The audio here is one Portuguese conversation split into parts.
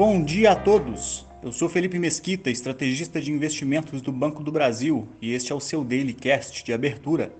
Bom dia a todos! Eu sou Felipe Mesquita, estrategista de investimentos do Banco do Brasil, e este é o seu Daily Cast de abertura.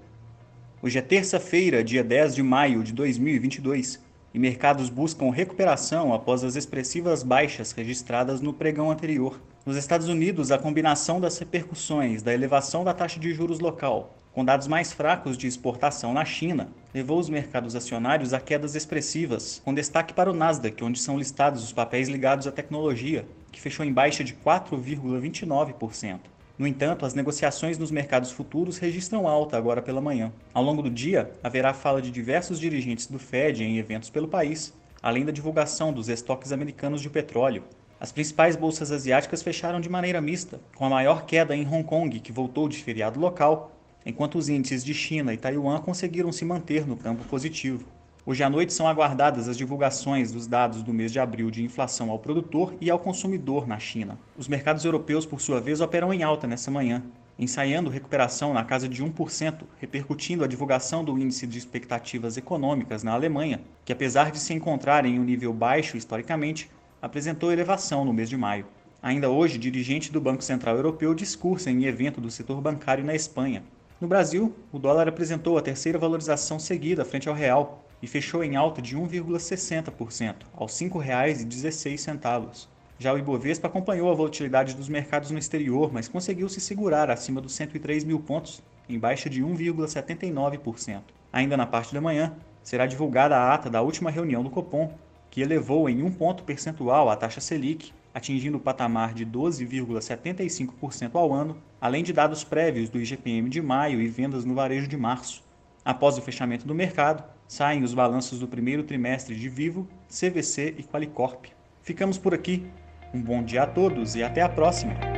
Hoje é terça-feira, dia 10 de maio de 2022, e mercados buscam recuperação após as expressivas baixas registradas no pregão anterior. Nos Estados Unidos, a combinação das repercussões da elevação da taxa de juros local com dados mais fracos de exportação na China, levou os mercados acionários a quedas expressivas, com destaque para o Nasdaq, onde são listados os papéis ligados à tecnologia, que fechou em baixa de 4,29%. No entanto, as negociações nos mercados futuros registram alta agora pela manhã. Ao longo do dia, haverá fala de diversos dirigentes do Fed em eventos pelo país, além da divulgação dos estoques americanos de petróleo. As principais bolsas asiáticas fecharam de maneira mista, com a maior queda em Hong Kong, que voltou de feriado local, enquanto os índices de China e Taiwan conseguiram se manter no campo positivo. Hoje à noite são aguardadas as divulgações dos dados do mês de abril de inflação ao produtor e ao consumidor na China. Os mercados europeus, por sua vez, operam em alta nessa manhã, ensaiando recuperação na casa de 1%, repercutindo a divulgação do índice de expectativas econômicas na Alemanha, que apesar de se encontrar em um nível baixo historicamente, apresentou elevação no mês de maio. Ainda hoje, dirigente do Banco Central Europeu discursa em evento do setor bancário na Espanha, no Brasil, o dólar apresentou a terceira valorização seguida frente ao real e fechou em alta de 1,60%, aos R$ 5,16. Já o Ibovespa acompanhou a volatilidade dos mercados no exterior, mas conseguiu se segurar acima dos 103 mil pontos, em baixa de 1,79%. Ainda na parte da manhã, será divulgada a ata da última reunião do Copom, que elevou em um ponto percentual a taxa Selic atingindo o patamar de 12,75% ao ano, além de dados prévios do IGPM de maio e vendas no varejo de março. Após o fechamento do mercado, saem os balanços do primeiro trimestre de Vivo, CVC e Qualicorp. Ficamos por aqui. Um bom dia a todos e até a próxima!